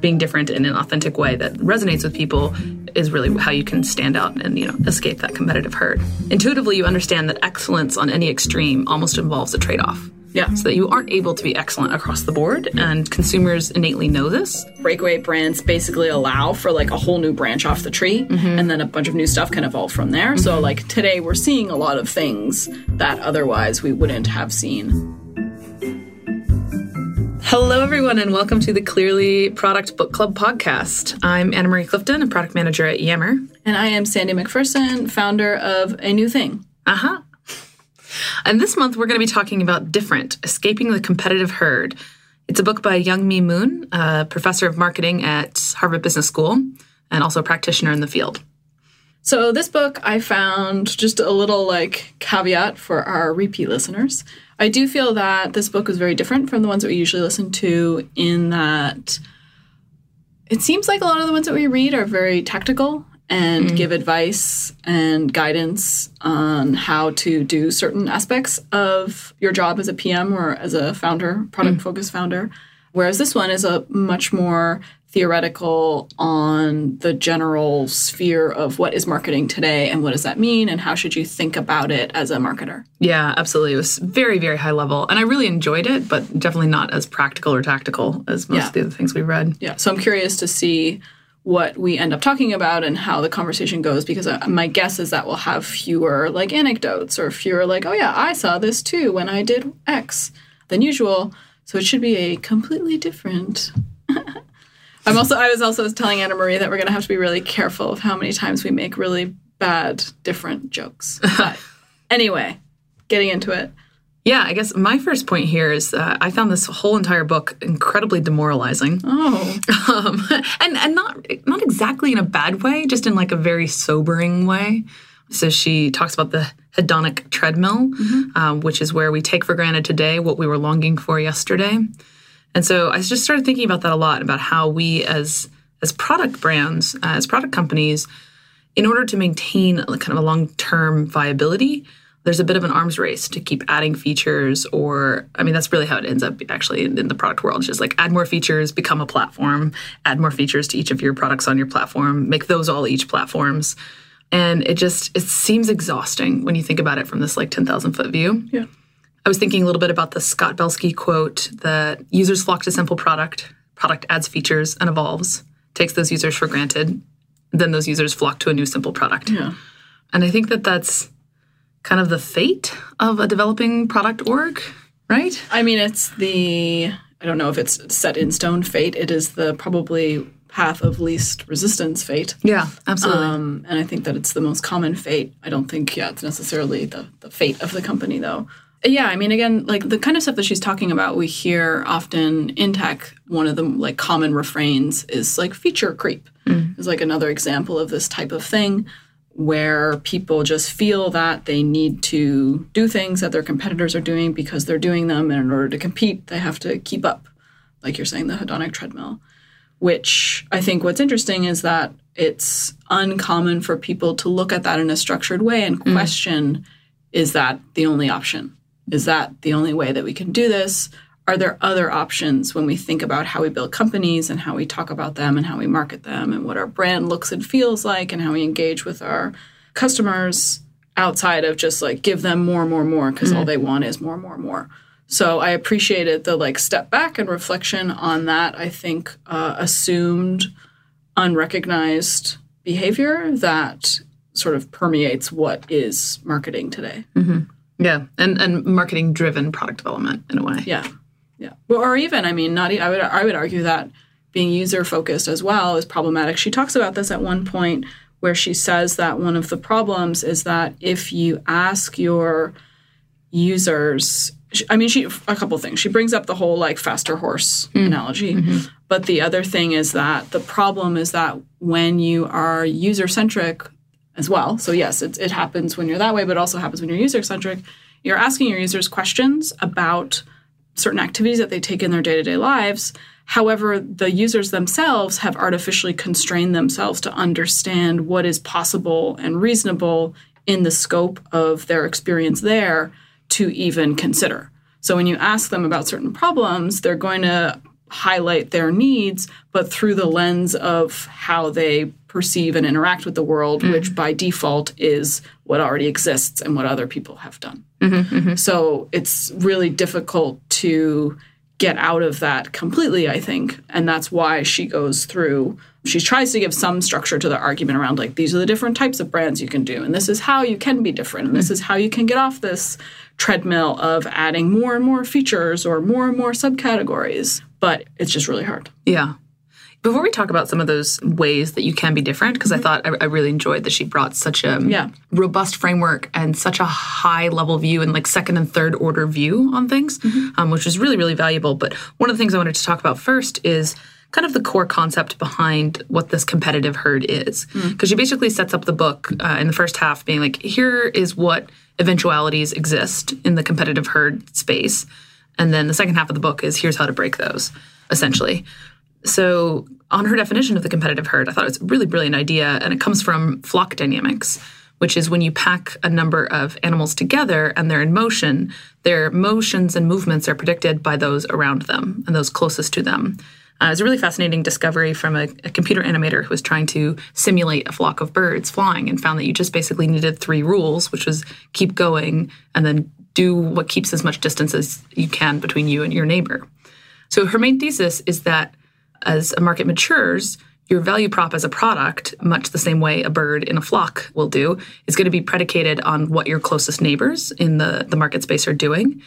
being different in an authentic way that resonates with people is really how you can stand out and you know escape that competitive herd. Intuitively, you understand that excellence on any extreme almost involves a trade-off. Yeah. So that you aren't able to be excellent across the board, and consumers innately know this. Breakaway brands basically allow for like a whole new branch off the tree, mm-hmm. and then a bunch of new stuff can evolve from there. So, mm-hmm. like today, we're seeing a lot of things that otherwise we wouldn't have seen. Hello, everyone, and welcome to the Clearly Product Book Club podcast. I'm Anna Marie Clifton, a product manager at Yammer. And I am Sandy McPherson, founder of A New Thing. Uh huh. And this month, we're going to be talking about Different Escaping the Competitive Herd. It's a book by Youngme Moon, a professor of marketing at Harvard Business School and also a practitioner in the field. So, this book I found just a little like caveat for our repeat listeners. I do feel that this book was very different from the ones that we usually listen to, in that it seems like a lot of the ones that we read are very tactical and mm. give advice and guidance on how to do certain aspects of your job as a PM or as a founder, product mm. focused founder. Whereas this one is a much more theoretical on the general sphere of what is marketing today and what does that mean and how should you think about it as a marketer. Yeah, absolutely. It was very, very high level. And I really enjoyed it, but definitely not as practical or tactical as most Yeah. of the other things we've read. Yeah, so I'm curious to see what we end up talking about and how the conversation goes because uh, my guess is that we'll have fewer like anecdotes or fewer like, oh yeah, I saw this too when I did X than usual. So it should be a completely different. I'm also I was also telling Anna Marie that we're gonna have to be really careful of how many times we make really bad different jokes. But anyway, getting into it. Yeah, I guess my first point here is uh, I found this whole entire book incredibly demoralizing. Oh, um, and and not not exactly in a bad way, just in like a very sobering way. So she talks about the hedonic treadmill, um, which is where we take for granted today what we were longing for yesterday. And so I just started thinking about that a lot about how we as as product brands, uh, as product companies, in order to maintain kind of a long term viability, there's a bit of an arms race to keep adding features or i mean that's really how it ends up actually in, in the product world just like add more features become a platform add more features to each of your products on your platform make those all each platforms and it just it seems exhausting when you think about it from this like 10000 foot view yeah. I was thinking a little bit about the Scott Belsky quote that users flock to simple product, product adds features and evolves, takes those users for granted, then those users flock to a new simple product. Yeah. And I think that that's kind of the fate of a developing product org, right? I mean, it's the I don't know if it's set in stone fate. It is the probably path of least resistance fate. Yeah, absolutely. Um, and I think that it's the most common fate. I don't think, yeah, it's necessarily the, the fate of the company, though. Yeah, I mean, again, like the kind of stuff that she's talking about, we hear often in tech. One of the like common refrains is like feature creep. Mm. Is like another example of this type of thing where people just feel that they need to do things that their competitors are doing because they're doing them, and in order to compete, they have to keep up. Like you're saying, the hedonic treadmill which I think what's interesting is that it's uncommon for people to look at that in a structured way and mm. question is that the only option? Is that the only way that we can do this? Are there other options when we think about how we build companies and how we talk about them and how we market them and what our brand looks and feels like and how we engage with our customers outside of just like give them more, and more, more because all they want is more, and more, more. So I appreciated the like step back and reflection on that. I think uh, assumed, unrecognized behavior that sort of permeates what is marketing today. Yeah, and and marketing driven product development in a way. Yeah, yeah. Well, or even I mean, not. I would I would argue that being user focused as well is problematic. She talks about this at one point where she says that one of the problems is that if you ask your users I mean, she a couple things. She brings up the whole like faster horse mm-hmm. analogy, mm-hmm. but the other thing is that the problem is that when you are user centric as well. So yes, it, it happens when you're that way, but also happens when you're user centric. You're asking your users questions about certain activities that they take in their day to day lives. However, the users themselves have artificially constrained themselves to understand what is possible and reasonable in the scope of their experience there to even consider. So when you ask them about certain problems, they're going to highlight their needs, but through the lens of how they perceive and interact with the world, mm. which by default is what already exists and what other people have done. Mm-hmm, mm-hmm. So it's really difficult to get out of that completely, I think. And that's why she goes through, she tries to give some structure to the argument around like, these are the different types of brands you can do. And this is how you can be different. And this mm-hmm. is how you can get off this treadmill of adding more and more features or more and more subcategories. But it's just really hard. Yeah. Before we talk about some of those ways that you can be different, because mm-hmm. I thought I, I, really enjoyed that she brought such a yeah. robust framework and such a high level view and like second and third order view on things, mm-hmm. um, which was really, really valuable. But one of the things I wanted to talk about first is kind of the core concept behind what this competitive herd is. Because mm. she basically sets up the book uh, in the first half being like, here is what eventualities exist in the competitive herd space. And then the second half of the book is here's how to break those, essentially. So, on her definition of the competitive herd, I thought it was a really brilliant idea, and it comes from flock dynamics, which is when you pack a number of animals together and they're in motion, their motions and movements are predicted by those around them and those closest to them. Uh, it was a really fascinating discovery from a, a, computer animator who was trying to simulate a flock of birds flying and found that you just basically needed three rules, which was keep going and then do what keeps as much distance as you can between you and your neighbor. So her main thesis is that as a market matures, your value prop as a product, much the same way a bird in a flock will do, is going to be predicated on what your closest neighbors in the, the market space are doing.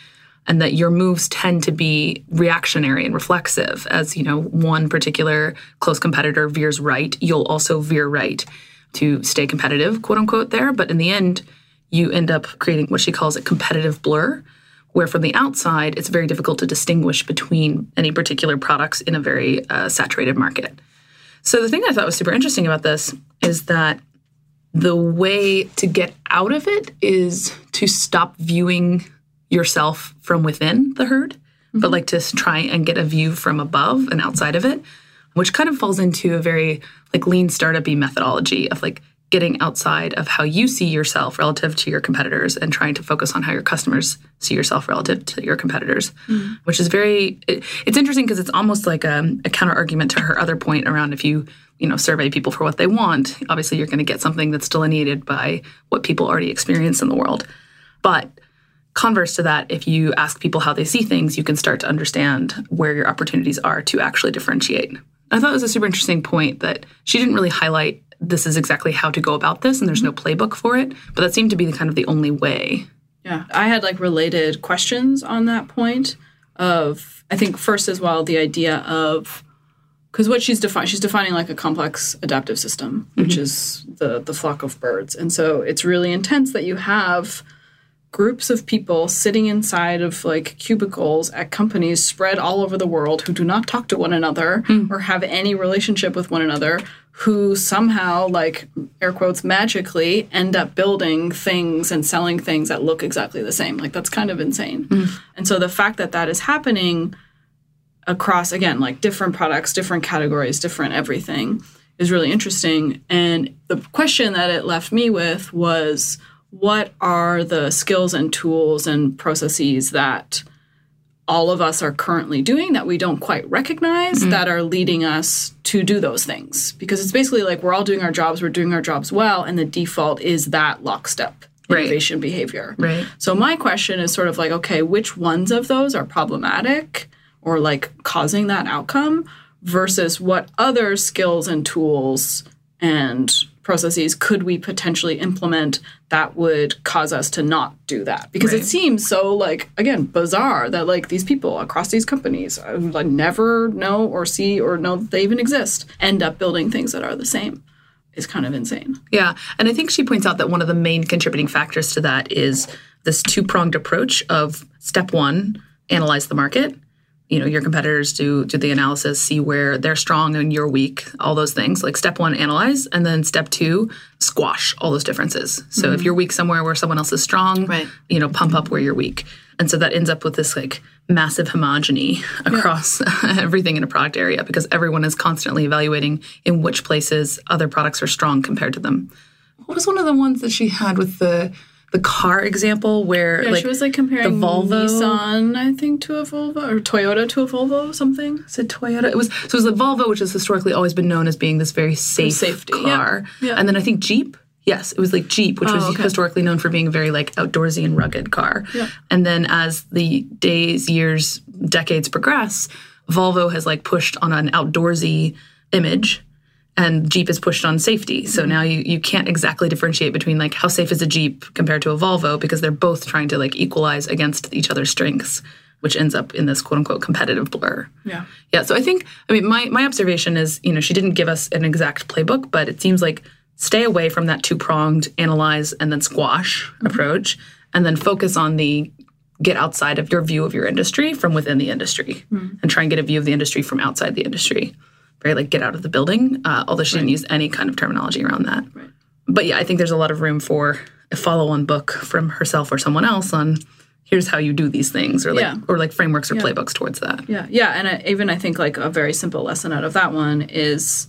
And that your moves tend to be reactionary and reflexive. As you know, one particular close competitor veers right, you'll also veer right to stay competitive, quote unquote, there. But in the end, you end up creating what she calls a competitive blur, where from the outside, it's very difficult to distinguish between any particular products in a very uh, saturated market. So, the thing I thought was super interesting about this is that the way to get out of it is to stop viewing yourself from within the herd, mm-hmm. but like to try and get a view from above and outside of it, which kind of falls into a very like lean startup methodology of like getting outside of how you see yourself relative to your competitors and trying to focus on how your customers see yourself relative to your competitors, mm. which is very, it, it's interesting because it's almost like a, a counter argument to her other point around if you, you know, survey people for what they want, obviously you're going to get something that's delineated by what people already experience in the world. But converse to that, if you ask people how they see things, you can start to understand where your opportunities are to actually differentiate. I thought it was a super interesting point that she didn't really highlight this is exactly how to go about this and there's no mm-hmm. playbook for it but that seemed to be the kind of the only way yeah i had like related questions on that point of i think first as well the idea of because what she's defining she's defining like a complex adaptive system which mm-hmm. is the the flock of birds and so it's really intense that you have groups of people sitting inside of like cubicles at companies spread all over the world who do not talk to one another mm. or have any relationship with one another who somehow like air quotes magically end up building things and selling things that look exactly the same. Like that's kind of insane. Mm. and so the fact that that is happening across again like different products different categories different everything is really interesting. And the question that it left me with was what are the skills and tools and processes that all of us are currently doing that we don't quite recognize mm-hmm. that are leading us to do those things because it's basically like we're all doing our jobs we're doing our jobs well and the default is that lockstep innovation right. behavior right so my question is sort of like okay which ones of those are problematic or like causing that outcome versus what other skills and tools and processes could we potentially implement that would cause us to not do that? Because right. it seems so like again bizarre that like these people across these companies uh, who I never know or see or know that they even exist end up building things that are the same. Is kind of insane. Yeah and i think she points out that one of the main contributing factors to that is this two-pronged approach of step one analyze the market you know your competitors do do the analysis see where they're strong and you're weak all those things like step one analyze and then step two squash all those differences so mm-hmm. if you're weak somewhere where someone else is strong right. you know pump up where you're weak and so that ends up with this like massive homogeny across yeah. everything in a product area because everyone is constantly evaluating in which places other products are strong compared to them what was one of the ones that she had with the the car example where Yeah, like she was like comparing the Volvo- Nissan, I think, to a Volvo or Toyota to a Volvo, something. is it Toyota? It was so it was the Volvo, which has historically always been known as being this very safe Safety, car. Yeah. And then I think Jeep. Yes, it was like Jeep, which oh, was Oh, okay. historically known for being a very like outdoorsy and rugged car. Yeah. And then as the days, years, decades progress, Volvo has like pushed on an outdoorsy image and Jeep is pushed on safety. So mm-hmm. now you, you can't exactly differentiate between like how safe is a Jeep compared to a Volvo because they're both trying to like equalize against each other's strengths, which ends up in this quote unquote competitive blur. Yeah. Yeah, so I think I mean my my observation is, you know, she didn't give us an exact playbook, but it seems like stay away from that two-pronged analyze and then squash mm-hmm. approach and then focus on the get outside of your view of your industry from within the industry mm-hmm. and try and get a view of the industry from outside the industry. Very like get out of the building, uh, although she didn't use any kind of terminology around that. Right. But yeah, I think there's a lot of room for a follow-on book from herself or someone else on here's how you do these things or like Yeah. or like frameworks or playbooks towards that. Yeah, yeah, and I, even I think like a very simple lesson out of that one is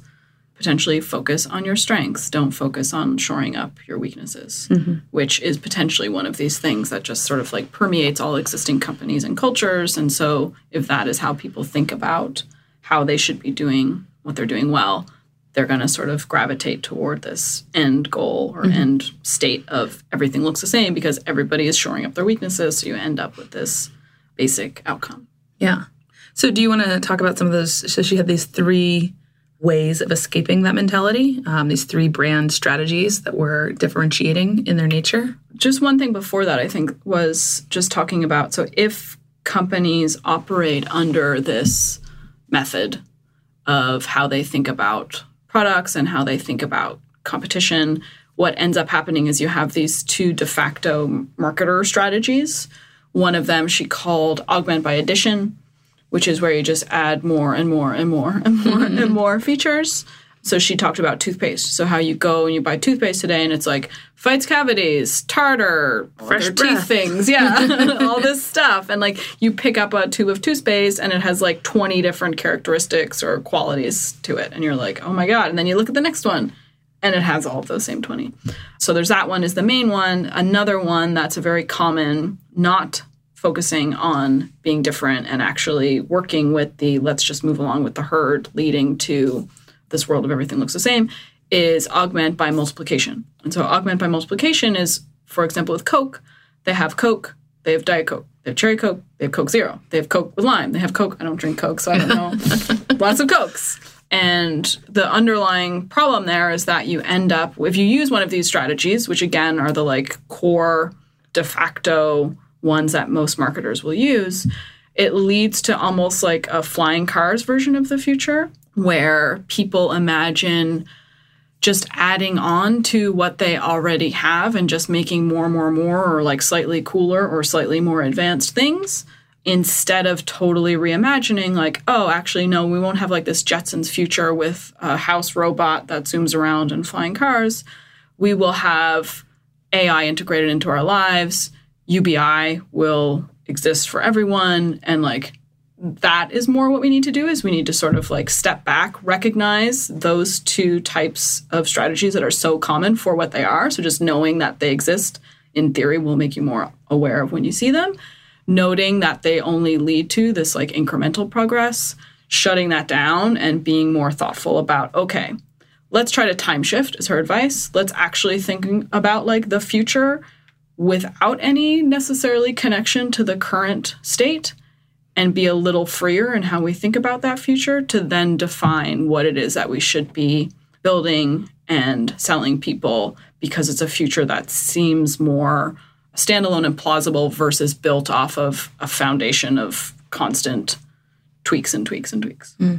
potentially focus on your strengths. Don't focus on shoring up your weaknesses, which is potentially one of these things that just sort of like permeates all existing companies and cultures. And so, if that is how people think about how they should be doing what they're doing well, they're going to sort of gravitate toward this end goal or end state of everything looks the same because everybody is shoring up their weaknesses. So you end up with this basic outcome. Yeah. So, do you want to talk about some of those? So, she had these three ways of escaping that mentality, um, these three brand strategies that were differentiating in their nature. just one thing before that, I think, was just talking about so if companies operate under this method of how they think about products and how they think about competition, what ends up happening is you have these two de facto marketer strategies. One of them she called augment by addition, which is where you just add more and more and more and more and more features. So she talked about toothpaste. So how you go and you buy toothpaste today and it's like fights cavities, tartar, Fresh breath. teeth things, yeah, all this stuff. And like you pick up a tube of toothpaste and it has like 20 different characteristics or qualities to it. And you're like, oh my God. And then you look at the next one and it has all of those same 20. So there's that one is the main one. Another one that's a very common, not focusing on being different and actually working with the let's just move along with the herd leading to this world of everything looks the same is augment by multiplication. And so augment by multiplication is, for example, with Coke, they have Coke, they have Diet Coke, they have Cherry Coke, they have Coke Zero, they have Coke with lime, they have Coke. I don't drink Coke, so I don't know. Lots of Cokes. And the underlying problem there is that you end up, if you use one of these strategies, which again are the like core de facto ones that most marketers will use, it leads to almost like a flying cars version of the future where people imagine just adding on to what they already have and just making more, and more, and more, or like slightly cooler or slightly more advanced things instead of totally reimagining, like, oh, actually, no, we won't have like this Jetsons future with a house robot that zooms around and flying cars. We will have AI integrated into our lives. UBI will exist for everyone. And like, that is more what we need to do is we need to sort of like step back recognize those two types of strategies that are so common for what they are. So just knowing that they exist in theory will make you more aware of when you see them. Noting that they only lead to this like incremental progress. Shutting that down and being more thoughtful about okay let's try to time shift is her advice. Let's actually thinking about like the future without any necessarily connection to the current state and be a little freer in how we think about that future to then define what it is that we should be building and selling people because it's a future that seems more standalone and plausible versus built off of a foundation of constant tweaks and tweaks and tweaks. Hmm.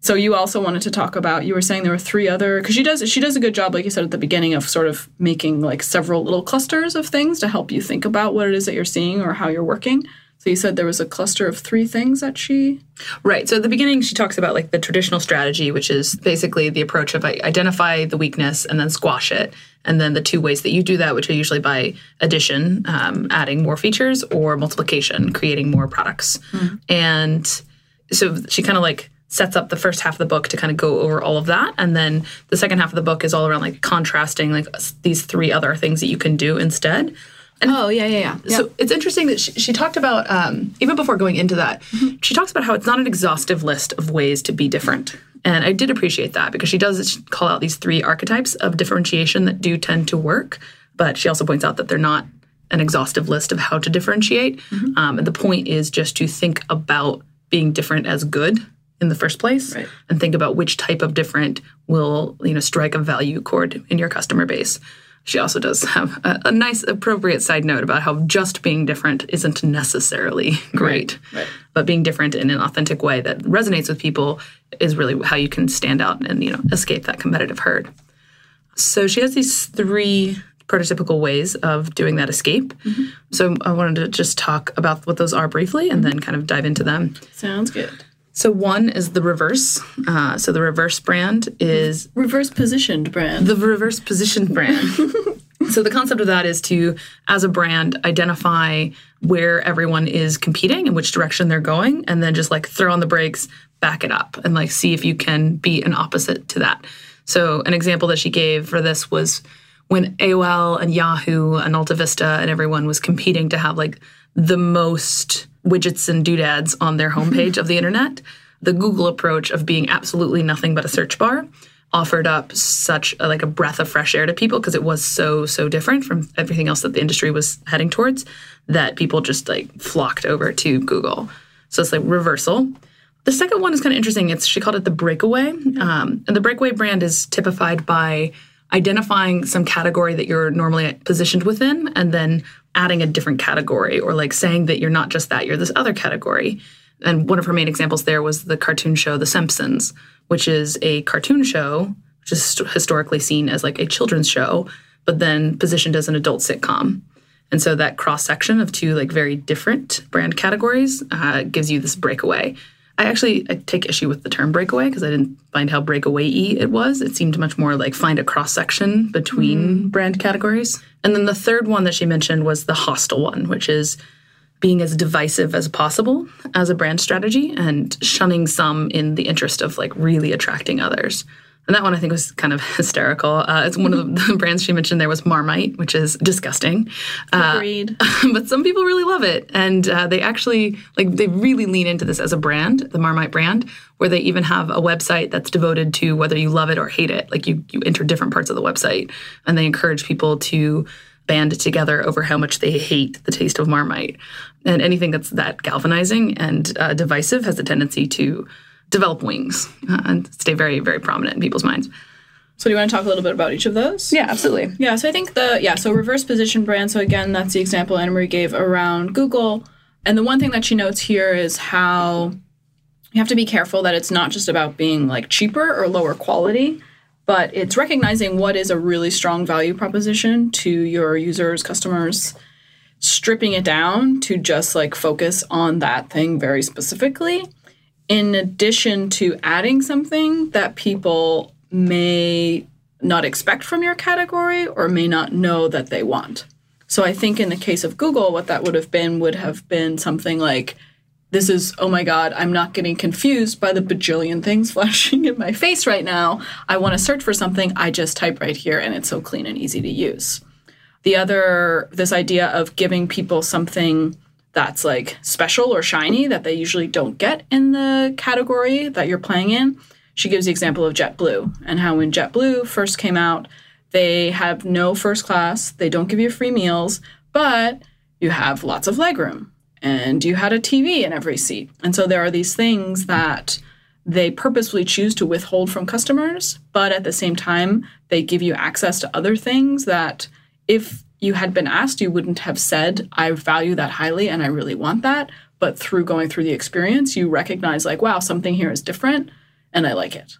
So you also wanted to talk about you were saying there were three other because she does she does a good job like you said at the beginning of sort of making like several little clusters of things to help you think about what it is that you're seeing or how you're working. So you said there was a cluster of three things that she Right. So at the beginning, she talks about like the traditional strategy, which is basically the approach of like, identify the weakness and then squash it. And then the two ways that you do that, which are usually by addition, um, adding more features, or multiplication, creating more products. And so she kind of like sets up the first half of the book to kind of go over all of that and then the second half of the book is all around like contrasting like these three other things that you can do instead and oh yeah yeah yeah so it's interesting that she, she talked about um, even before going into that mm-hmm. she talks about how it's not an exhaustive list of ways to be different and i did appreciate that because she does call out these three archetypes of differentiation that do tend to work but she also points out that they're not an exhaustive list of how to differentiate mm-hmm. um, and the point is just to think about being different as good in the first place right. and think about which type of different will you know strike a value chord in your customer base she also does have a, a nice appropriate side note about how just being different isn't necessarily great right. Right. but being different in an authentic way that resonates with people is really how you can stand out and you know escape that competitive herd so she has these three prototypical ways of doing that escape. Mm-hmm. So I wanted to just talk about what those are briefly and then kind of dive into them. Sounds good. So one is the reverse. Uh, so the reverse brand is reverse positioned brand. The reverse positioned brand. so the concept of that is to, as a brand, identify where everyone is competing and which direction they're going, and then just like throw on the brakes, back it up, and like see if you can be an opposite to that. So an example that she gave for this was when AOL and Yahoo and AltaVista and everyone was competing to have like the most widgets and doodads on their homepage of the internet, the Google approach of being absolutely nothing but a search bar offered up such a, like a breath of fresh air to people because it was so so different from everything else that the industry was heading towards that people just like flocked over to Google. So it's like reversal. The second one is kind of interesting. It's she called it the breakaway, um, and the breakaway brand is typified by identifying some category that you're normally positioned within and then adding a different category or like saying that you're not just that, you're this other category. And one of her main examples there was the cartoon show The Simpsons, which is a cartoon show, which is historically seen as like a children's show, but then positioned as an adult sitcom. And so that cross section of two like very different brand categories uh, gives you this breakaway. I actually I take issue with the term breakaway because I didn't find how breakaway-y it was. It seemed much more like find a cross section between mm. brand categories. And then the third one that she mentioned was the hostile one, which is being as divisive as possible as a brand strategy and shunning some in the interest of like really attracting others. And that one I think was kind of hysterical. Uh, it's one of the, the, brands she mentioned there was Marmite, which is disgusting. Uh, Agreed. but some people really love it, and uh, they actually like they really lean into this as a brand, the Marmite brand, where they even have a website that's devoted to whether you love it or hate it. Like you you enter different parts of the website, and they encourage people to band together over how much they hate the taste of Marmite. And anything that's that galvanizing and uh, divisive has a tendency to develop wings uh, and stay very, very prominent in people's minds. So do you want to talk a little bit about each of those? Yeah, absolutely. Yeah, so I think the yeah, so reverse position brand. So again, that's the example Anna Marie gave around Google. And the one thing that she notes here is how you have to be careful that it's not just about being like cheaper or lower quality, but it's recognizing what is a really strong value proposition to your users, customers, stripping it down to just like focus on that thing very specifically in addition to adding something that people may not expect from your category or may not know that they want. So I think in the case of Google, what that would have been would have been something like, this is, oh my God, I'm not getting confused by the bajillion things flashing in my face right now. I want to search for something. I just type right here and it's so clean and easy to use. The other, this idea of giving people something that's like special or shiny that they usually don't get in the category that you're playing in. She gives the example of JetBlue and how when JetBlue first came out, they have no first class, they don't give you free meals, but you have lots of legroom and you had a TV in every seat. And so there are these things that they purposefully choose to withhold from customers, but at the same time, they give you access to other things that if you had been asked, you wouldn't have said, I value that highly and I really want that. But through going through the experience, you recognize, like, wow, something here is different and I like it.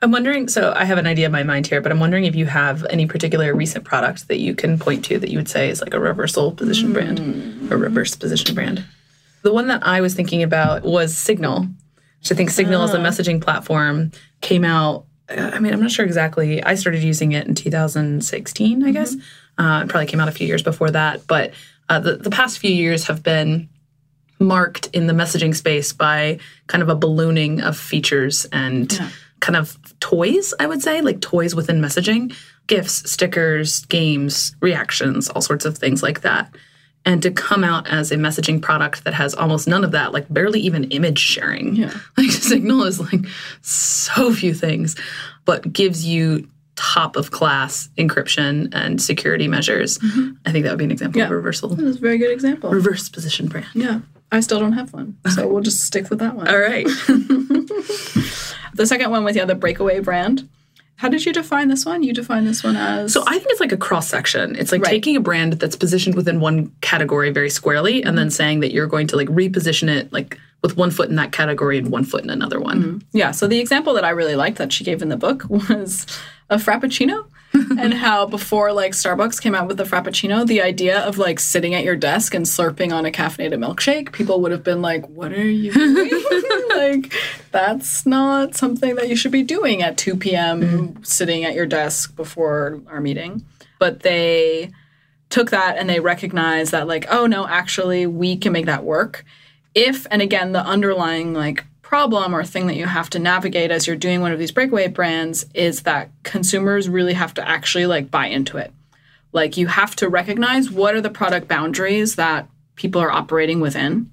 I'm wondering, so I have an idea in my mind here, but I'm wondering if you have any particular recent product that you can point to that you would say is like a reversal position mm. brand or reverse position brand. The one that I was thinking about was Signal, which I think Signal as a ah. messaging platform came out. I mean, I'm not sure exactly. I started using it in 2016, I mm-hmm. guess. Uh, it probably came out a few years before that, but uh, the, the past few years have been marked in the messaging space by kind of a ballooning of features and Yeah. kind of toys, I would say, like toys within messaging, gifts, stickers, games, reactions, all sorts of things like that. And to come out as a messaging product that has almost none of that, like barely even image sharing. Yeah. Like Signal is like so few things, but gives you top of class encryption and security measures. I think that would be an example of Mm-hmm. Reversal. That's a very good example. Reverse position brand. Yeah. I still don't have one. So we'll just stick with that one. All right. The second one with yeah, the breakaway brand. How did you define this one? You define this one as So I think it's like a cross section. It's like Right. taking a brand that's positioned within one category very squarely and then mm-hmm. saying that you're going to like reposition it like with one foot in that category and one foot in another one. Mm-hmm. Yeah. So the example that I really liked that she gave in the book was a frappuccino. and how before like Starbucks came out with the frappuccino, the idea of like sitting at your desk and slurping on a caffeinated milkshake, people would have been like, "What are you doing? like, that's not something that you should be doing at 2 p.m. Mm-hmm. sitting at your desk before our meeting." But they took that and they recognized that like, oh no, actually, we can make that work if and again the underlying like problem or thing that you have to navigate as you're doing one of these breakaway brands is that consumers really have to actually like buy into it like you have to recognize what are the product boundaries that people are operating within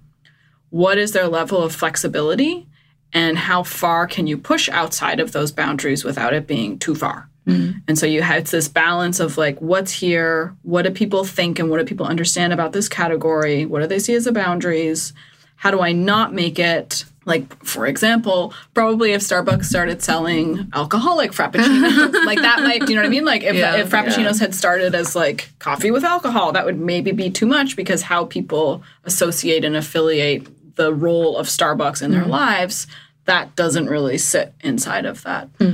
what is their level of flexibility and how far can you push outside of those boundaries without it being too far mm-hmm. and so you have it's this balance of like what's here, what do people think and what do people understand about this category? What do they see as the boundaries? How do I not make it like for example, probably if Starbucks started selling alcoholic frappuccinos, like that might, do you know what I mean? Like if, Yeah, if frappuccinos had started as like coffee with alcohol, that would maybe be too much because how people associate and affiliate the role of Starbucks in their mm-hmm. lives, that doesn't really sit inside of that. Hmm.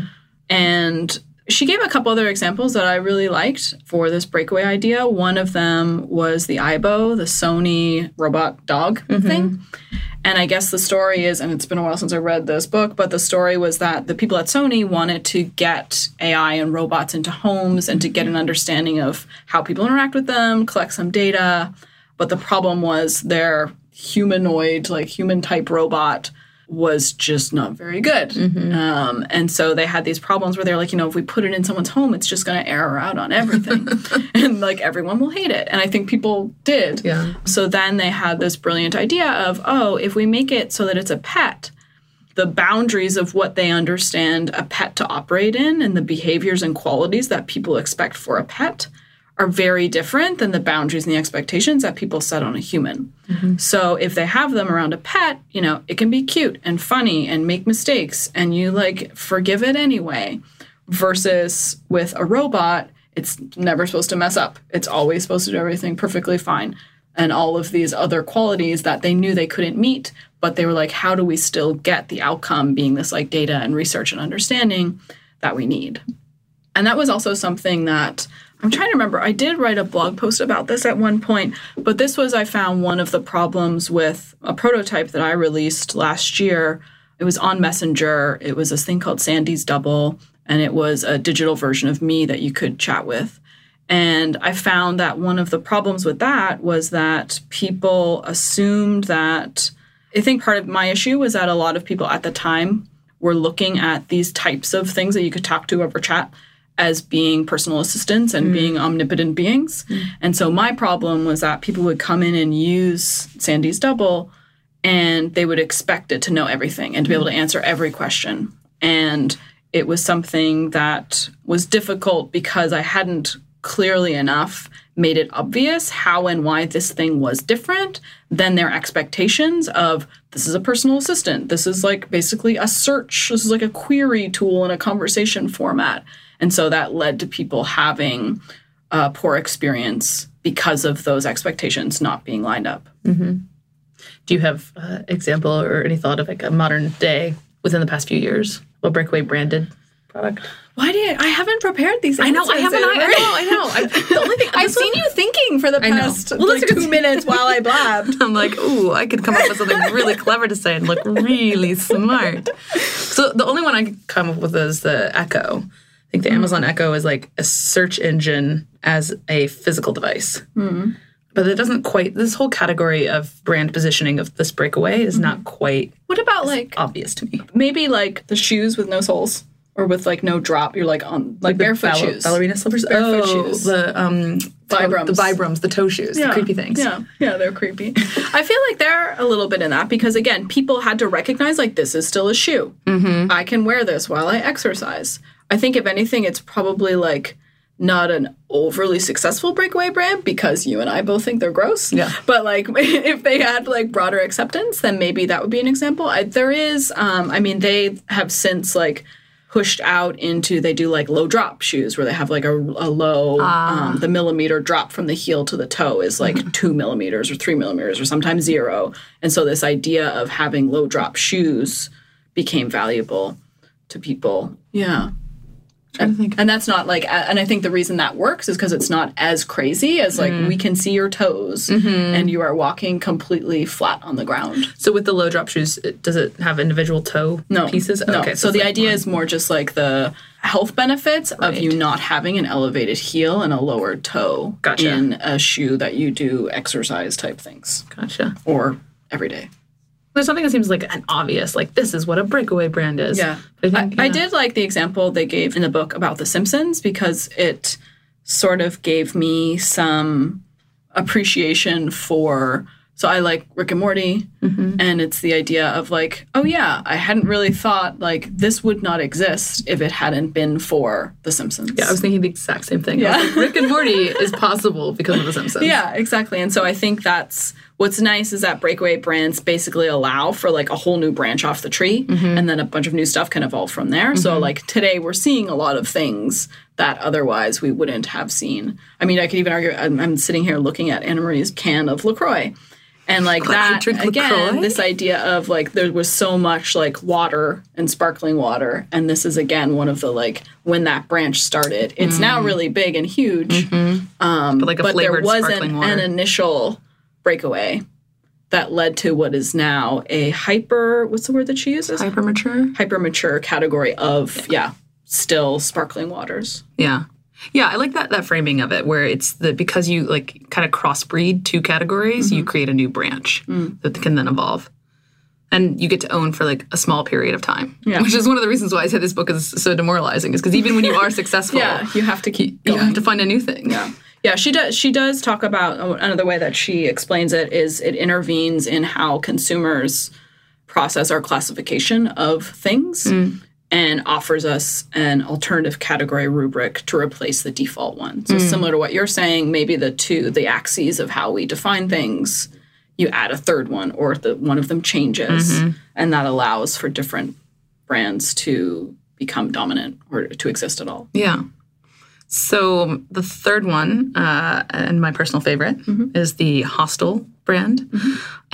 And she gave a couple other examples that I really liked for this breakaway idea. One of them was the Aibo, the Sony robot dog mm-hmm. thing. And I guess the story is, and it's been a while since I read this book, but the story was that the people at Sony wanted to get AI and robots into homes and to get an understanding of how people interact with them, collect some data. But the problem was their humanoid, like human type robot was just not very good. Um, and so they had these problems where they're like, you know, if we put it in someone's home, it's just going to error out on everything. and like everyone will hate it. And I think people did. Yeah. So then they had this brilliant idea of, oh, if we make it so that it's a pet, the boundaries of what they understand a pet to operate in and the behaviors and qualities that people expect for a pet are very different than the boundaries and the expectations that people set on a human. Mm-hmm. So if they have them around a pet, you know, it can be cute and funny and make mistakes and you like forgive it anyway. Versus with a robot, it's never supposed to mess up. It's always supposed to do everything perfectly fine. And all of these other qualities that they knew they couldn't meet, but they were like, how do we still get the outcome being this like data and research and understanding that we need? And that was also something that I'm trying to remember. I did write a blog post about this at one point, but this was, I found, one of the problems with a prototype that I released last year. It was on Messenger. It was this thing called Sandy's Double, and it was a digital version of me that you could chat with. And I found that one of the problems with that was that people assumed that. I think part of my issue was that a lot of people at the time were looking at these types of things that you could talk to over chat as being personal assistants and mm. being omnipotent beings. Mm. And so my problem was that people would come in and use Sandy's double and they would expect it to know everything and to be able to mm. answer every question. And it was something that was difficult because I hadn't clearly enough made it obvious how and why this thing was different than their expectations of this is a personal assistant. This is like basically a search. This is like a query tool in a conversation format. And so that led to people having a poor experience because of those expectations not being lined up. Do you have uh, example or any thought of like a modern day within the past few years? What Breakaway branded product? Why do you, I haven't prepared these? I know, I haven't. I, I know, I know. I, the only thing I've seen you thinking for the past Well, like that's a good- two minutes while I blabbed. I'm like, ooh, I could come up with something really clever to say and look really smart. So the only one I could come up with is the Echo. I think the Amazon Echo is like a search engine as a physical device. but it doesn't quite. This whole category of brand positioning of this breakaway is not quite What about like obvious to me. maybe like the shoes with no soles or with like no drop? You're like on like, barefoot Ball- shoes. ballerina slippers, Barefoot oh, shoes. the um, Vibrams. the vibrams, the toe shoes, the creepy things. Yeah, yeah, they're creepy. I feel like they're a little bit in that because again, people had to recognize like this is still a shoe. Mm-hmm. I can wear this while I exercise. I think if anything, it's probably like not an overly successful breakaway brand because you and I both think they're gross. Yeah. But like if they had like broader acceptance, then maybe that would be an example. I, there is, um, I mean, they have since like pushed out into they do like low drop shoes where they have like a, a low um, the millimeter drop from the heel to the toe is like two millimeters or three millimeters or sometimes zero and so this idea of having low drop shoes became valuable to people yeah Think. and that's not like and i think the reason that works is because it's not as crazy as like Mm. we can see your toes Mm-hmm. and you are walking completely flat on the ground So with the low drop shoes, it, does it have individual toe no pieces? no Okay, so, it's the like idea one- is more just like the health benefits of you not having an elevated heel and a lower toe Gotcha. in a shoe that you do exercise type things Gotcha. or every day There's something that seems like an obvious, like this is what a breakaway brand is. Yeah. I, I, think, I yeah. did like the example they gave in the book about The Simpsons because it sort of gave me some appreciation for. So I like Rick and Morty, Mm-hmm. and it's the idea of like, oh yeah, I hadn't really thought like this would not exist if it hadn't been for The Simpsons. Yeah, I was thinking the exact same thing. Yeah. like, Rick and Morty is possible because of The Simpsons. Yeah, exactly. And so I think that's what's nice is that breakaway brands basically allow for like a whole new branch off the tree and then a bunch of new stuff can evolve from there. So like today we're seeing a lot of things that otherwise we wouldn't have seen. I mean, I could even argue I'm, I'm sitting here looking at Anna Marie's can of LaCroix. And like that again, LaCroix? this idea of like there was so much like water and sparkling water, and this is again one of the like when that branch started. It's now mm-hmm. really big and huge, mm-hmm. um, but like a but there was an, an initial breakaway that led to what is now a hyper what's the word that she uses Hyper mature. hyper mature category of yeah still sparkling waters Yeah. Yeah, I like that that framing of it where it's the because you like kind of crossbreed two categories, Mm-hmm. you create a new branch Mm. that can then evolve. And you get to own for like a small period of time. Yeah. Which is one of the reasons why I said this book is so demoralizing, is because even when you are successful, yeah you have to keep you have to find a new thing. yeah yeah she does she does talk about oh, another way that she explains it is it intervenes in how consumers process our classification of things and offers us an alternative category rubric to replace the default one. So hmm. similar to what you're saying, maybe the two the axes of how we define things, you add a third one or the one of them changes mm-hmm. and that allows for different brands to become dominant or to exist at all. Yeah. So the third one, uh, and my personal favorite, is the hostile brand,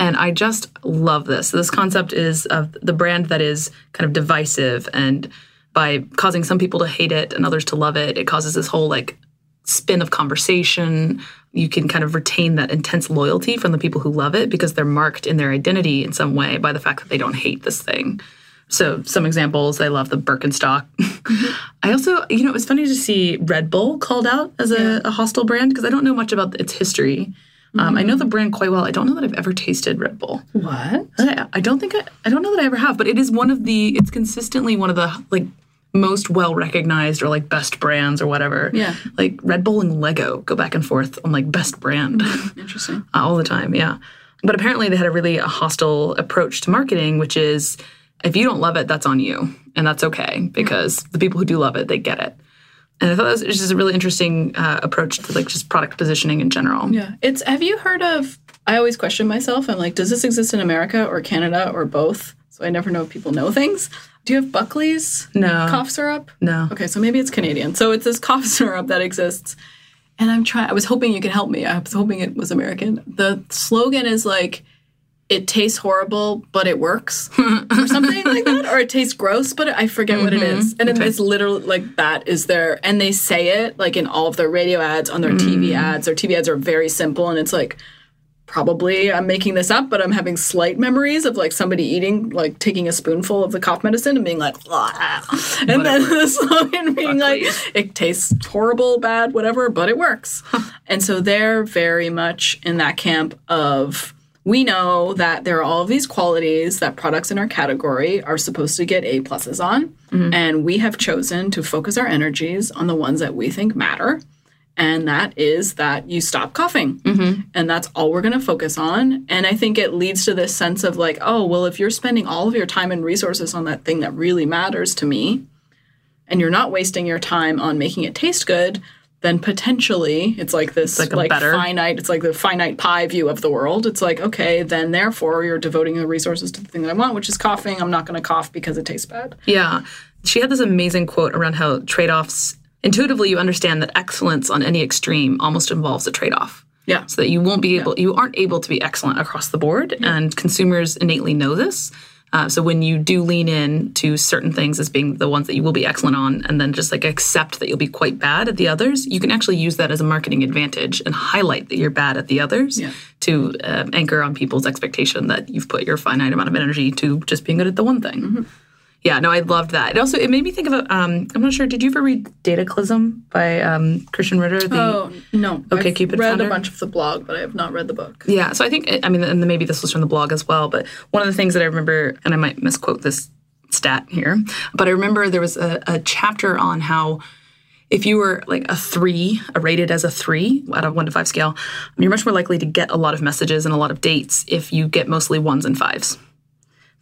and I just love this. This concept is of the brand that is kind of divisive, and by causing some people to hate it and others to love it, it causes this whole like spin of conversation. You can kind of retain that intense loyalty from the people who love it because they're marked in their identity in some way by the fact that they don't hate this thing. So some examples, I love the Birkenstock. I also, you know, it was funny to see Red Bull called out as a, a hostile brand because I don't know much about its history. Um, I know the brand quite well. I don't know that I've ever tasted Red Bull. What? I, I don't think I, I don't know that I ever have, but it is one of the. It's consistently one of the like most well recognized or like best brands or whatever. Yeah. Like Red Bull and Lego go back and forth on like best brand Interesting. uh, all the time. Yeah. But apparently they had a really a hostile approach to marketing, which is if you don't love it, that's on you. And that's okay because the people who do love it, they get it. And I thought that was just a really interesting uh, approach to like just product positioning in general. Yeah. It's have you heard of I always question myself. I'm like, does this exist in America or Canada or both? So I never know if people know things. Do you have Buckley's No. cough syrup? No. Okay, so maybe it's Canadian. So it's this cough syrup that exists. And I'm trying I was hoping you could help me. I was hoping it was American. The slogan is like it tastes horrible, but it works, or something like that, or it tastes gross, but I forget what it is. And it's literally like that is their, and they say it like in all of their radio ads, on their TV ads. Their TV ads are very simple, and it's like probably I'm making this up, but I'm having slight memories of like somebody eating, like taking a spoonful of the cough medicine and being like, "Ah," and then the slogan being like, it tastes horrible, bad, whatever, but it works. and so they're very much in that camp of we know that there are all of these qualities that products in our category are supposed to get A pluses on. Mm-hmm. And we have chosen to focus our energies on the ones that we think matter. And that is that you stop coughing. Mm-hmm. And that's all we're going to focus on. And I think it leads to this sense of like, oh, well, if you're spending all of your time and resources on that thing that really matters to me, and you're not wasting your time on making it taste good, then potentially it's like this like like, better- finite, it's like the finite pie view of the world. It's like, okay, then therefore you're devoting the resources to the thing that I want, which is coughing. I'm not going to cough because it tastes bad. Yeah. She had this amazing quote around how trade offs intuitively you understand that excellence on any extreme almost involves a trade off. Yeah. So that you won't be able, you aren't able to be excellent across the board, and consumers innately know this. Uh, so when you do lean in to certain things as being the ones that you will be excellent on, and then just like accept that you'll be quite bad at the others, you can actually use that as a marketing advantage and highlight that you're bad at the others Yeah. to um, anchor on people's expectation that you've put your finite amount of energy to just being good at the one thing. Yeah, no, I loved that. It also it made me think of a, um, I'm not sure. Did you ever read Dataclysm by um, Christian Rudder? The, Oh no. Okay, I've Cupid read founder? a bunch of the blog, but I have not read the book. Yeah, so I think I mean, and maybe this was from the blog as well. But one of the things that I remember, and I might misquote this stat here, but I remember there was a, a chapter on how if you were like a three, a rated as a three out of one to five scale, you're much more likely to get a lot of messages and a lot of dates if you get mostly ones and fives,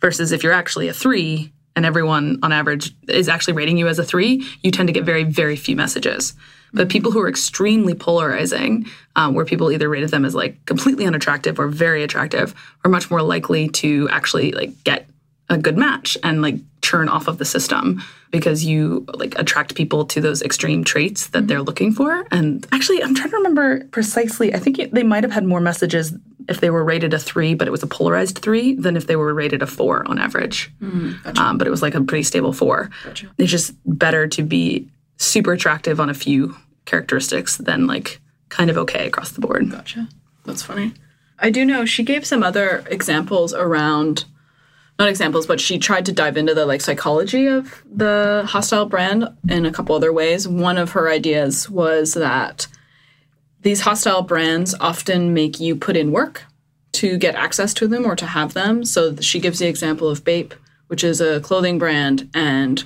versus if you're actually a three and everyone on average is actually rating you as a three, you tend to get very, very few messages. But people who are extremely polarizing, um, where people either rated them as like completely unattractive or very attractive, are much more likely to actually like get a good match and like churn off of the system because you like attract people to those extreme traits that they're looking for. And actually, I'm trying to remember precisely. I think it, they might have had more messages if they were rated a three, but it was a polarized three, than if they were rated a four on average. um, but it was like a pretty stable four. Gotcha. It's just better to be super attractive on a few characteristics than like kind of okay across the board. Gotcha. That's funny. I do know she gave some other examples around not examples, but she tried to dive into the like psychology of the hostile brand in a couple other ways. One of her ideas was that these hostile brands often make you put in work to get access to them or to have them. So she gives the example of Bape, which is a clothing brand, and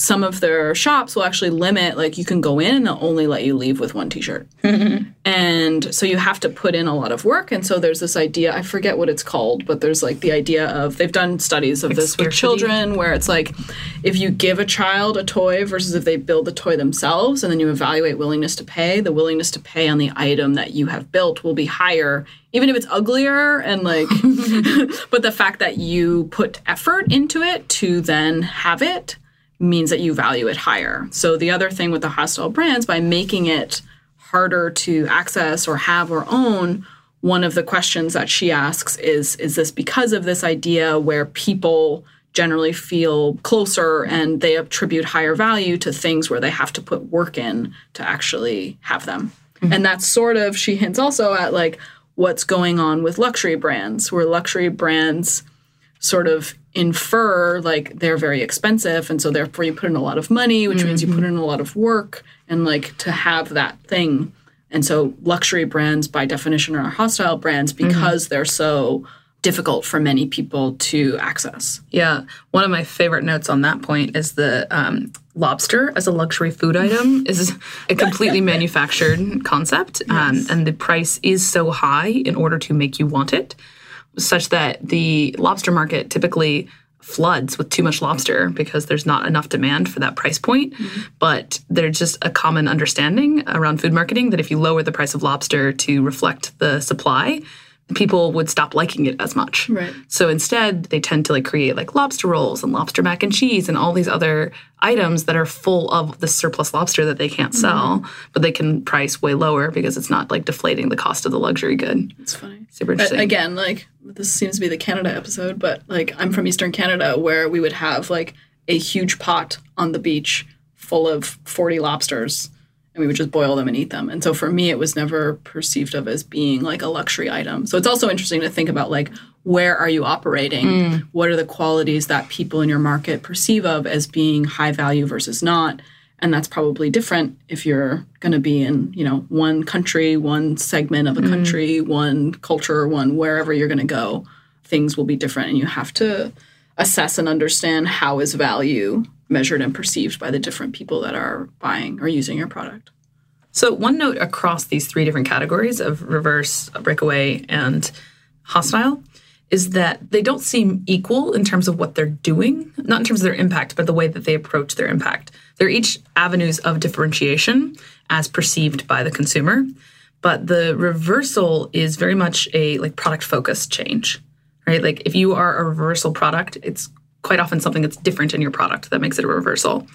some of their shops will actually limit like you can go in and they'll only let you leave with one t-shirt. And so you have to put in a lot of work. And so there's this idea, I forget what it's called, but there's like the idea of they've done studies of this with children where it's like if you give a child a toy versus if they build the toy themselves and then you evaluate willingness to pay, the willingness to pay on the item that you have built will be higher, even if it's uglier and like, but the fact that you put effort into it to then have it means that you value it higher. So the other thing with the hostile brands, by making it harder to access or have or own, one of the questions that she asks is Is this because of this idea where people generally feel closer and they attribute higher value to things where they have to put work in to actually have them? Mm-hmm. And that's sort of, she hints also at like what's going on with luxury brands, where luxury brands sort of infer like they're very expensive and so therefore you put in a lot of money which means you put in a lot of work and like to have that thing. And so luxury brands by definition are hostile brands because they're so difficult for many people to access. Yeah, one of my favorite notes on that point is the um, lobster as a luxury food item is a completely manufactured concept, um, and the price is so high in order to make you want it, such that the lobster market typically floods with too much lobster because there's not enough demand for that price point. Mm-hmm. But there's just a common understanding around food marketing that if you lower the price of lobster to reflect the supply, people would stop liking it as much. Right. So instead, they tend to like create like lobster rolls and lobster mac and cheese and all these other items that are full of the surplus lobster that they can't mm-hmm. sell, but they can price way lower because it's not like deflating the cost of the luxury good. it's funny Super interesting. But again, like this seems to be the Canada episode, but like I'm from Eastern Canada where we would have like a huge pot on the beach full of 40 lobsters. We would just boil them and eat them. And so for me, it was never perceived of as being like a luxury item. So it's also interesting to think about like where are you operating? Mm. What are the qualities that people in your market perceive of as being high value versus not? And that's probably different if you're going to be in, you know, one country, one segment of a mm. country, one culture, one wherever you're going to go. Things will be different, and you have to assess and understand how is value measured and perceived by the different people that are buying or using your product. So, one note across these three different categories of reverse, breakaway, and hostile is that they don't seem equal in terms of what they're doing, not in terms of their impact, but the way that they approach their impact. They're each avenues of differentiation as perceived by the consumer, but the reversal is very much a like product focused change, right? Like if you are a reversal product, it's quite often something that's different in your product that makes it a reversal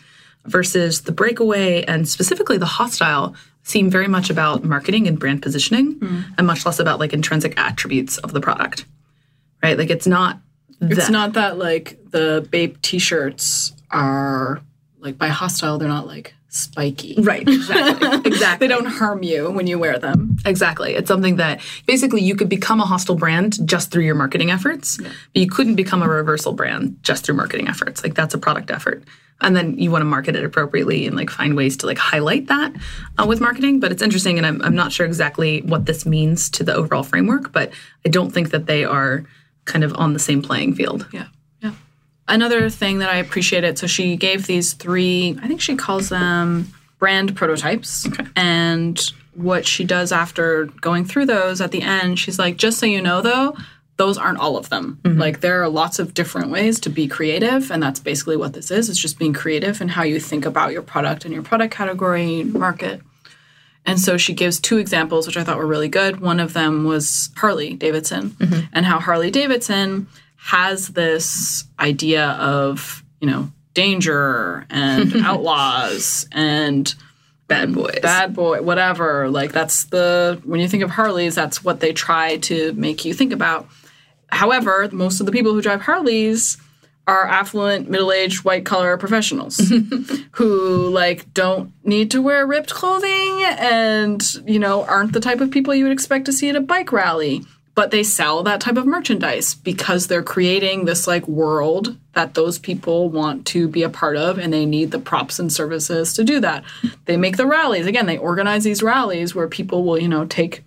versus the breakaway and specifically the hostile seem very much about marketing and brand positioning mm. and much less about like intrinsic attributes of the product right like it's not it's not that like the bape t-shirts are like by hostile they're not like spiky. Right exactly exactly. They don't harm you when you wear them. Exactly it's something that basically you could become a hostile brand just through your marketing efforts yeah. but you couldn't become a reversal brand just through marketing efforts like that's a product effort. And then you want to market it appropriately and like find ways to like highlight that uh, with marketing but it's interesting and I'm, I'm not sure exactly what this means to the overall framework but i don't think that they are kind of on the same playing field. Yeah yeah another thing that i appreciated so she gave these three i think she calls them brand prototypes okay. and what she does after going through those at the end she's like just so you know though those aren't all of them. Mm-hmm. Like there are lots of different ways to be creative, and that's basically what this is. It's just being creative and how you think about your product and your product category market. And so she gives two examples, which I thought were really good. One of them was Harley Davidson, mm-hmm. and how Harley Davidson has this idea of, you know, danger and outlaws and bad boys. Bad boy, whatever. Like that's the when you think of Harleys, that's what they try to make you think about. However, most of the people who drive Harleys are affluent, middle-aged, white-collar professionals who like don't need to wear ripped clothing and, you know, aren't the type of people you would expect to see at a bike rally. But they sell that type of merchandise because they're creating this like world that those people want to be a part of and they need the props and services to do that. They make the rallies. Again, they organize these rallies where people will, you know, take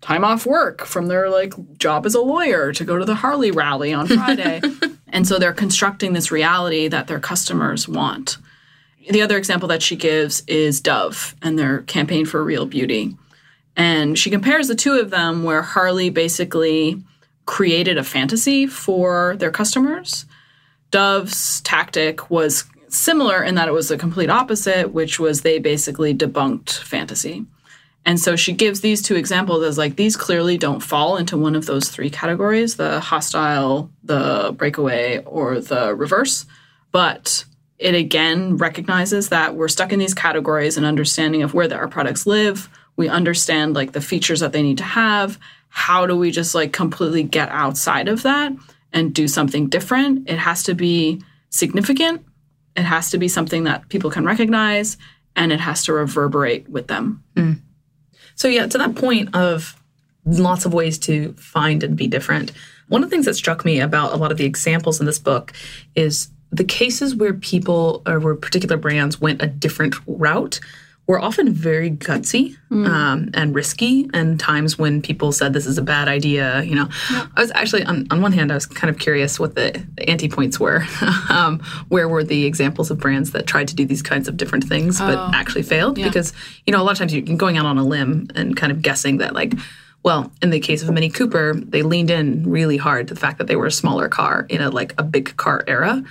time off work from their like job as a lawyer to go to the Harley rally on Friday. and so they're constructing this reality that their customers want. The other example that she gives is Dove and their campaign for real beauty. And she compares the two of them where Harley basically created a fantasy for their customers. Dove's tactic was similar in that it was the complete opposite, which was they basically debunked fantasy. And so she gives these two examples as like these clearly don't fall into one of those three categories the hostile, the breakaway, or the reverse. But it again recognizes that we're stuck in these categories and understanding of where our products live. We understand like the features that they need to have. How do we just like completely get outside of that and do something different? It has to be significant. It has to be something that people can recognize and it has to reverberate with them. Mm. So, yeah, to that point of lots of ways to find and be different, one of the things that struck me about a lot of the examples in this book is the cases where people or where particular brands went a different route were often very gutsy mm. um, and risky and times when people said this is a bad idea you know yeah. i was actually on, on one hand i was kind of curious what the, the anti-points were um, where were the examples of brands that tried to do these kinds of different things but oh. actually failed yeah. because you know a lot of times you're going out on a limb and kind of guessing that like well, in the case of Mini Cooper, they leaned in really hard to the fact that they were a smaller car in a like a big car era,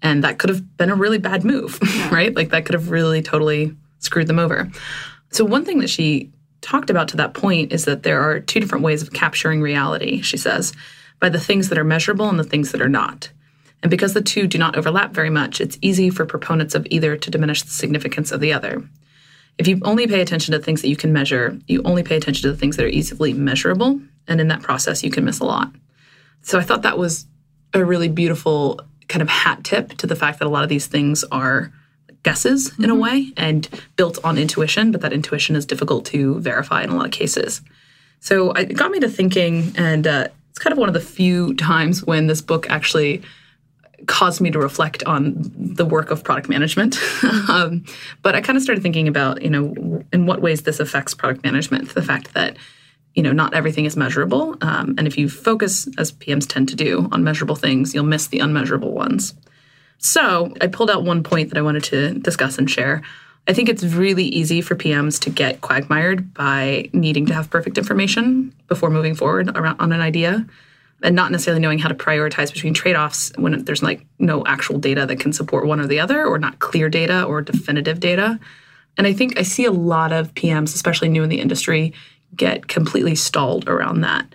and that could have been a really bad move, yeah. right? Like that could have really totally screwed them over. So, one thing that she talked about to that point is that there are two different ways of capturing reality, she says, by the things that are measurable and the things that are not. And because the two do not overlap very much, it's easy for proponents of either to diminish the significance of the other. If you only pay attention to things that you can measure, you only pay attention to the things that are easily measurable, and in that process, you can miss a lot. So I thought that was a really beautiful kind of hat tip to the fact that a lot of these things are guesses in a way and built on intuition, but that intuition is difficult to verify in a lot of cases. So it got me to thinking, and uh, it's kind of one of the few times when this book actually caused me to reflect on the work of product management. um, but I kind of started thinking about, you know, in what ways this affects product management. The fact that, you know, not everything is measurable. Um, and if you focus, as PMs tend to do, on measurable things, you'll miss the unmeasurable ones. So I pulled out one point that I wanted to discuss and share. I think it's really easy for PMs to get quagmired by needing to have perfect information before moving forward on an idea and not necessarily knowing how to prioritize between trade-offs when there's like no actual data that can support one or the other or not clear data or definitive data. And I think I see a lot of PMs, especially new in the industry, get completely stalled around that.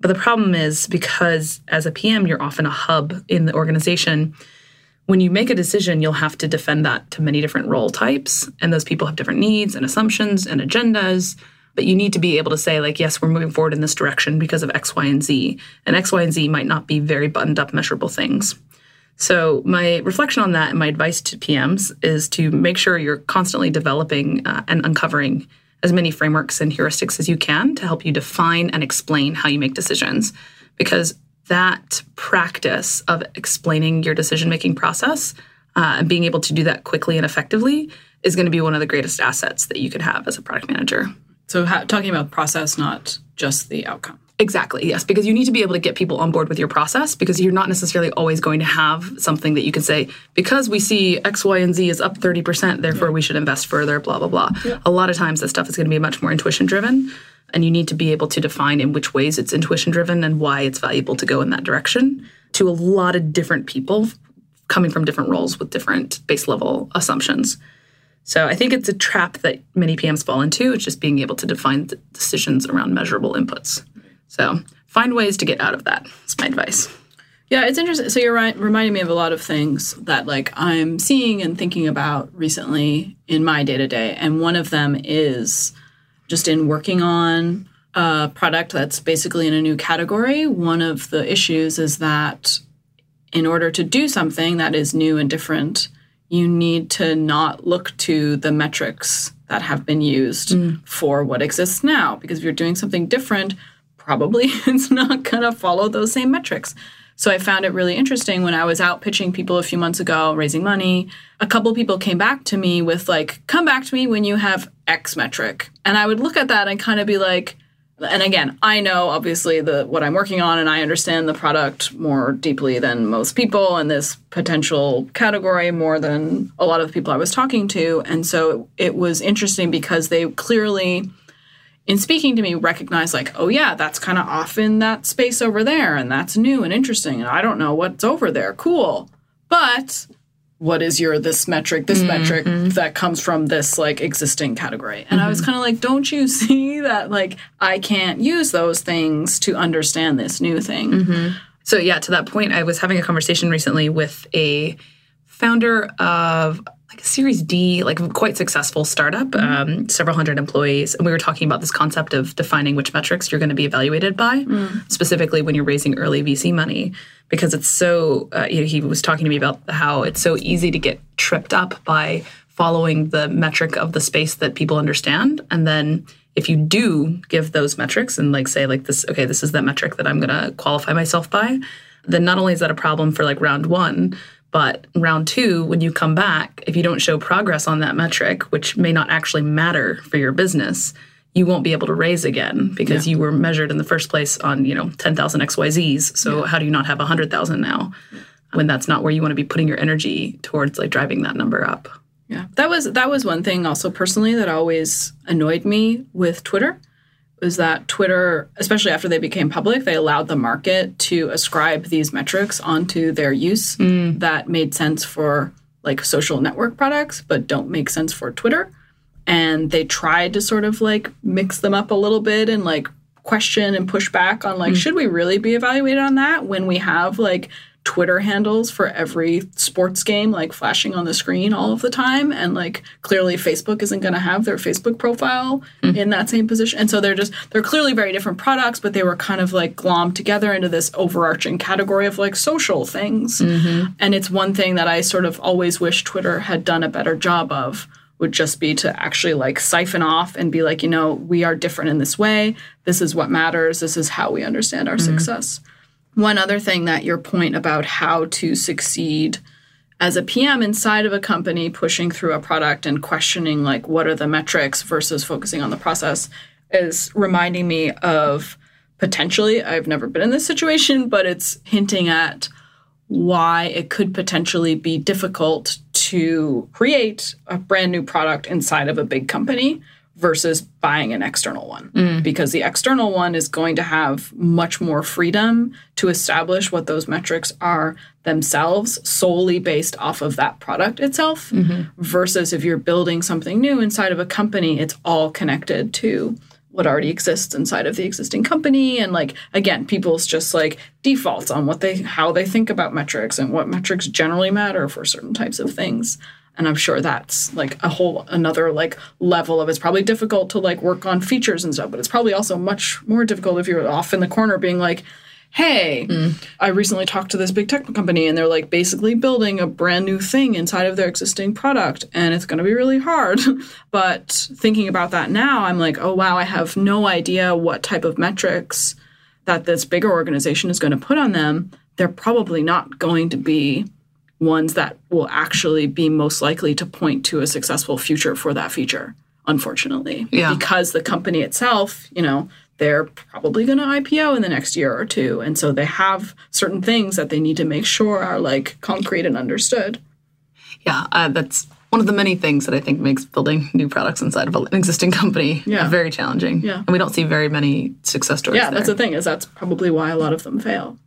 But the problem is because as a PM, you're often a hub in the organization. When you make a decision, you'll have to defend that to many different role types. And those people have different needs and assumptions and agendas. But you need to be able to say like yes we're moving forward in this direction because of x y and z. And x y and z might not be very buttoned up measurable things. So my reflection on that and my advice to pms is to make sure you're constantly developing uh, and uncovering as many frameworks and heuristics as you can to help you define and explain how you make decisions. Because that practice of explaining your decision making process uh, and being able to do that quickly and effectively is going to be one of the greatest assets that you can have as a product manager. So ha- talking about process, not just the outcome. Exactly, yes, because you need to be able to get people on board with your process because you're not necessarily always going to have something that you can say, because we see X, Y, and Z is up 30%, therefore yeah. we should invest further, blah, blah, blah. Yeah. A lot of times that stuff is going to be much more intuition driven. And you need to be able to define in which ways it's intuition driven and why it's valuable to go in that direction to a lot of different people coming from different roles with different base level assumptions. So I think it's a trap that many PMs fall into. It's just being able to define decisions around measurable inputs. So find ways to get out of that. That's my advice. Yeah, it's interesting. So you're right, reminding me of a lot of things that like I'm seeing and thinking about recently in my day to day, and one of them is just in working on a product that's basically in a new category. One of the issues is that in order to do something that is new and different, you need to not look to the metrics that have been used mm. for what exists now. Because if you're doing something different, probably it's not going to follow those same metrics. So I found it really interesting when I was out pitching people a few months ago, raising money. A couple people came back to me with, like, come back to me when you have X metric. And I would look at that and kind of be like, and again, I know obviously the what I'm working on and I understand the product more deeply than most people and this potential category more than a lot of the people I was talking to. And so it was interesting because they clearly in speaking to me recognize like, oh yeah, that's kind of off in that space over there and that's new and interesting and I don't know what's over there. Cool. But what is your this metric this mm-hmm. metric that comes from this like existing category and mm-hmm. i was mm-hmm. kind of like don't you see that like i can't use those things to understand this new thing mm-hmm. so yeah to that point i was having a conversation recently with a founder of like a series d like quite successful startup mm-hmm. um, several hundred employees and we were talking about this concept of defining which metrics you're going to be evaluated by mm. specifically when you're raising early vc money because it's so uh, you know, he was talking to me about how it's so easy to get tripped up by following the metric of the space that people understand and then if you do give those metrics and like say like this okay this is that metric that i'm going to qualify myself by then not only is that a problem for like round one but round two when you come back if you don't show progress on that metric which may not actually matter for your business you won't be able to raise again because yeah. you were measured in the first place on you know 10,000 XYZs. So yeah. how do you not have 100,000 now when that's not where you want to be putting your energy towards like driving that number up? Yeah. That was that was one thing also personally that always annoyed me with Twitter was that Twitter, especially after they became public, they allowed the market to ascribe these metrics onto their use mm. that made sense for like social network products but don't make sense for Twitter and they tried to sort of like mix them up a little bit and like question and push back on like mm should we really be evaluated on that when we have like Twitter handles for every sports game, like flashing on the screen all of the time. And like clearly Facebook isn't going to have their Facebook profile mm. in that same position. And so they're just, they're clearly very different products, but they were kind of like glommed together into this overarching category of like social things. Mm-hmm. And it's one thing that I sort of always wish Twitter had done a better job of would just be to actually like siphon off and be like, you know, we are different in this way. This is what matters. This is how we understand our mm-hmm. success. One other thing that your point about how to succeed as a PM inside of a company, pushing through a product and questioning like what are the metrics versus focusing on the process is reminding me of potentially, I've never been in this situation, but it's hinting at why it could potentially be difficult to create a brand new product inside of a big company versus buying an external one mm. because the external one is going to have much more freedom to establish what those metrics are themselves solely based off of that product itself mm-hmm. versus if you're building something new inside of a company it's all connected to what already exists inside of the existing company and like again people's just like defaults on what they how they think about metrics and what metrics generally matter for certain types of things and i'm sure that's like a whole another like level of it's probably difficult to like work on features and stuff but it's probably also much more difficult if you're off in the corner being like hey, mm. I recently talked to this big tech company and they're like basically building a brand new thing inside of their existing product and it's going to be really hard. but thinking about that now, I'm like, oh wow, I have no idea what type of metrics that this bigger organization is going to put on them. They're probably not going to be ones that will actually be most likely to point to a successful future for that feature unfortunately yeah. because the company itself you know they're probably going to IPO in the next year or two. And so they have certain things that they need to make sure are like concrete and understood. Yeah, uh, that's one of the many things that I think makes building new products inside of an existing company yeah. very challenging. Yeah. And we don't see very many success stories. Yeah, there. that's the thing, is that's probably why a lot of them fail.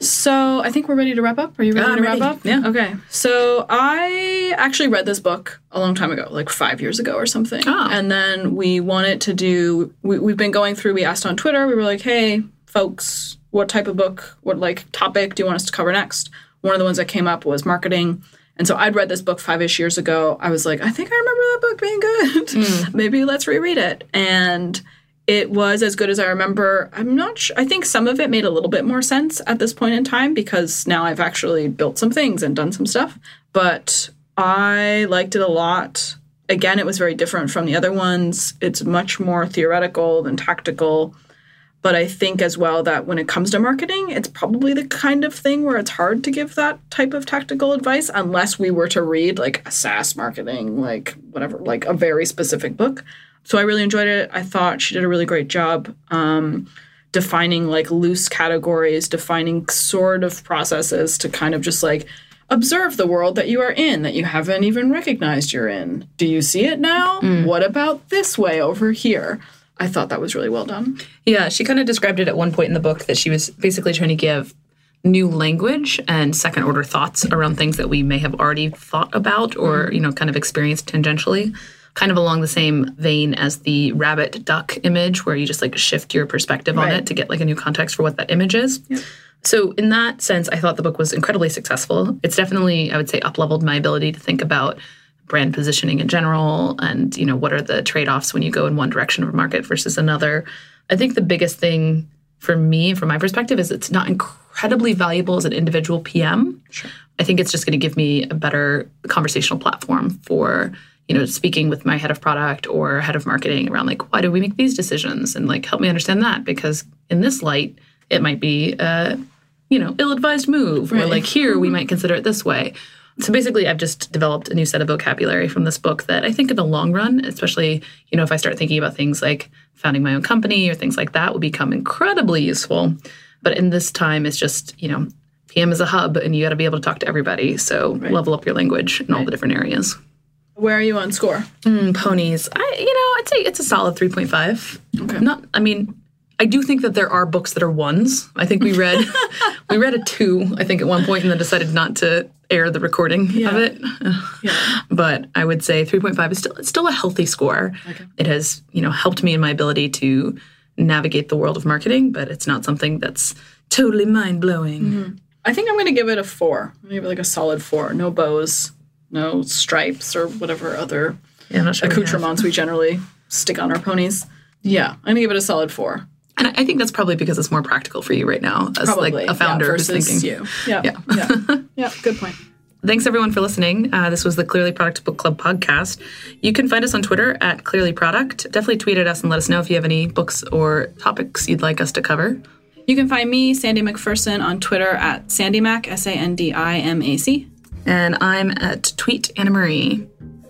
So I think we're ready to wrap up. Are you ready to ready. wrap up? Yeah. Okay. So I actually read this book a long time ago, like five years ago or something. Oh. And then we wanted to do. We, we've been going through. We asked on Twitter. We were like, "Hey, folks, what type of book, what like topic do you want us to cover next?" One of the ones that came up was marketing. And so I'd read this book five ish years ago. I was like, I think I remember that book being good. Mm. Maybe let's reread it. And it was as good as I remember. I'm not sure. I think some of it made a little bit more sense at this point in time because now I've actually built some things and done some stuff. But I liked it a lot. Again, it was very different from the other ones. It's much more theoretical than tactical. But I think as well that when it comes to marketing, it's probably the kind of thing where it's hard to give that type of tactical advice unless we were to read like a SaaS marketing, like whatever, like a very specific book so I really enjoyed it. I thought she did a really great job um, defining like loose categories, defining sort of processes to kind of just like observe the world that you are in that you haven't even recognized you're in. Do you see it now? Mm. What about this way over here? I thought that was really well done. Yeah, she kind of described it at one point in the book that she was basically trying to give new language and second order thoughts around things that we may have already thought about or, mm. you know, kind of experienced tangentially kind of along the same vein as the rabbit duck image, where you just like shift your perspective right. on it to get like a new context for what that image is. Yep. So, in that sense, I thought the book was incredibly successful. It's definitely, I would say, up leveled my ability to think about brand positioning in general and, you know, what are the trade offs when you go in one direction of a market versus another. I think the biggest thing for me, from my perspective, is it's not incredibly valuable as an individual PM. Sure. I think it's just going to give me a better conversational platform for you know, speaking with my head of product or head of marketing around like, why do we make these decisions? And like, help me understand that because in this light, it might be a, you know, ill-advised move, right. or like here we might consider it this way. So basically, I've just developed a new set of vocabulary from this book that I think in the long run, especially, you know, if I start thinking about things like founding my own company or things like that, will become incredibly useful. But in this time, it's just, you know, PM is a hub and you got to be able to talk to everybody. So right. level up your language in right. all the different areas. Where are you on score? Mm, ponies. I, you know, I'd say it's a solid 3.5. Okay. Not, I mean, I do think that there are books that are ones. I think we read we read a two, I think, at one point, and then decided not to air the recording yeah. of it. yeah. But I would say 3.5 is still it's still a healthy score. Okay. It has, you know, helped me in my ability to navigate the world of marketing, but it's not something that's totally mind blowing. Mm-hmm. I think I'm going to give it a four. I'm going to give it like a solid four. No bows, no stripes, or whatever other Yeah, sure. accoutrements we generally stick on our ponies. Yeah, I'm going to give it a solid four. And I think that's probably because it's more practical for you right now as Probably like a founder yeah, who's thinking. you. Yeah, yeah, yeah, yeah. Good point. Thanks everyone for listening. Uh, this was the Clearly Product Book Club podcast. You can find us on Twitter at Clearly Product. Definitely tweet at us and let us know if you have any books or topics you'd like us to cover. You can find me, Sandi MacPherson, on Twitter at SandiMac, S A N D I M A C and I'm at Tweet Anna Marie.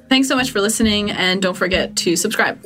Thanks so much for listening, and don't forget to subscribe.